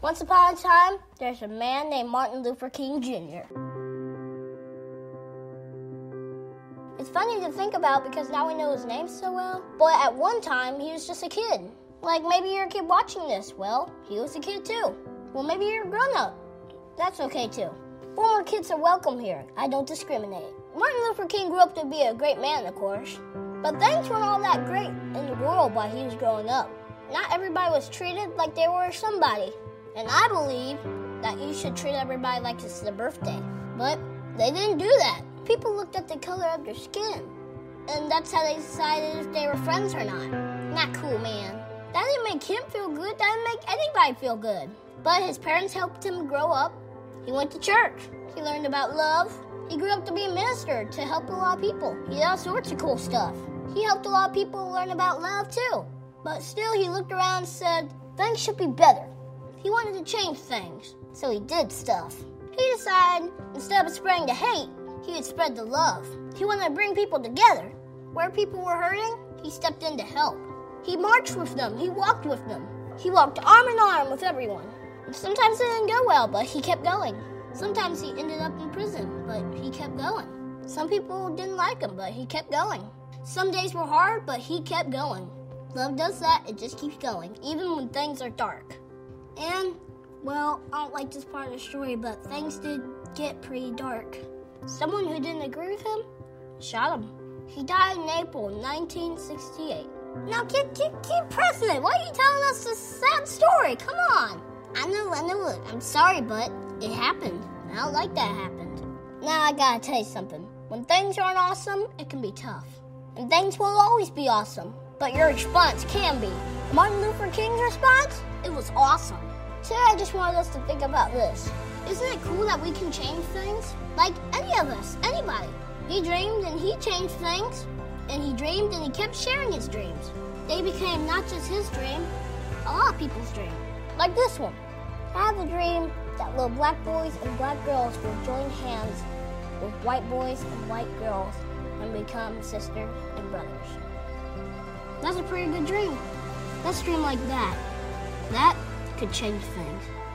Once upon a time, there's a man named Martin Luther King Jr. It's funny to think about because now we know his name so well. But at one time, he was just a kid. Like maybe you're a kid watching this. Well, he was a kid too. Well, maybe you're a grown up. That's okay too. Former kids are welcome here. I don't discriminate. Martin Luther King grew up to be a great man, of course. But things weren't all that great in the world while he was growing up. Not everybody was treated like they were somebody. And I believe that you should treat everybody like it's their birthday. But they didn't do that. People looked at the color of their skin. And that's how they decided if they were friends or not. Not cool, man. That didn't make him feel good. That didn't make anybody feel good. But his parents helped him grow up. He went to church. He learned about love. He grew up to be a minister to help a lot of people. He did all sorts of cool stuff. He helped a lot of people learn about love too. But still, he looked around and said, things should be better. He wanted to change things, so he did stuff. He decided instead of spreading the hate, he would spread the love. He wanted to bring people together. Where people were hurting, he stepped in to help. He marched with them, he walked with them. He walked arm in arm with everyone. Sometimes it didn't go well, but he kept going. Sometimes he ended up in prison, but he kept going. Some people didn't like him, but he kept going. Some days were hard, but he kept going. Love does that, it just keeps going, even when things are dark. And, well, I don't like this part of the story, but things did get pretty dark. Someone who didn't agree with him shot him. He died in April 1968. Now keep, keep, keep pressing it. Why are you telling us this sad story? Come on. I know, I know. I'm sorry, but it happened. I don't like that happened. Now I gotta tell you something. When things aren't awesome, it can be tough. And things won't always be awesome, but your response can be. Martin Luther King's response? It was awesome. Today I just wanted us to think about this. Isn't it cool that we can change things? Like any of us, anybody. He dreamed and he changed things. And he dreamed and he kept sharing his dreams. They became not just his dream, a lot of people's dream. Like this one. I have a dream that little black boys and black girls will join hands with white boys and white girls and become sisters and brothers. That's a pretty good dream. Let's dream like that. That could change things.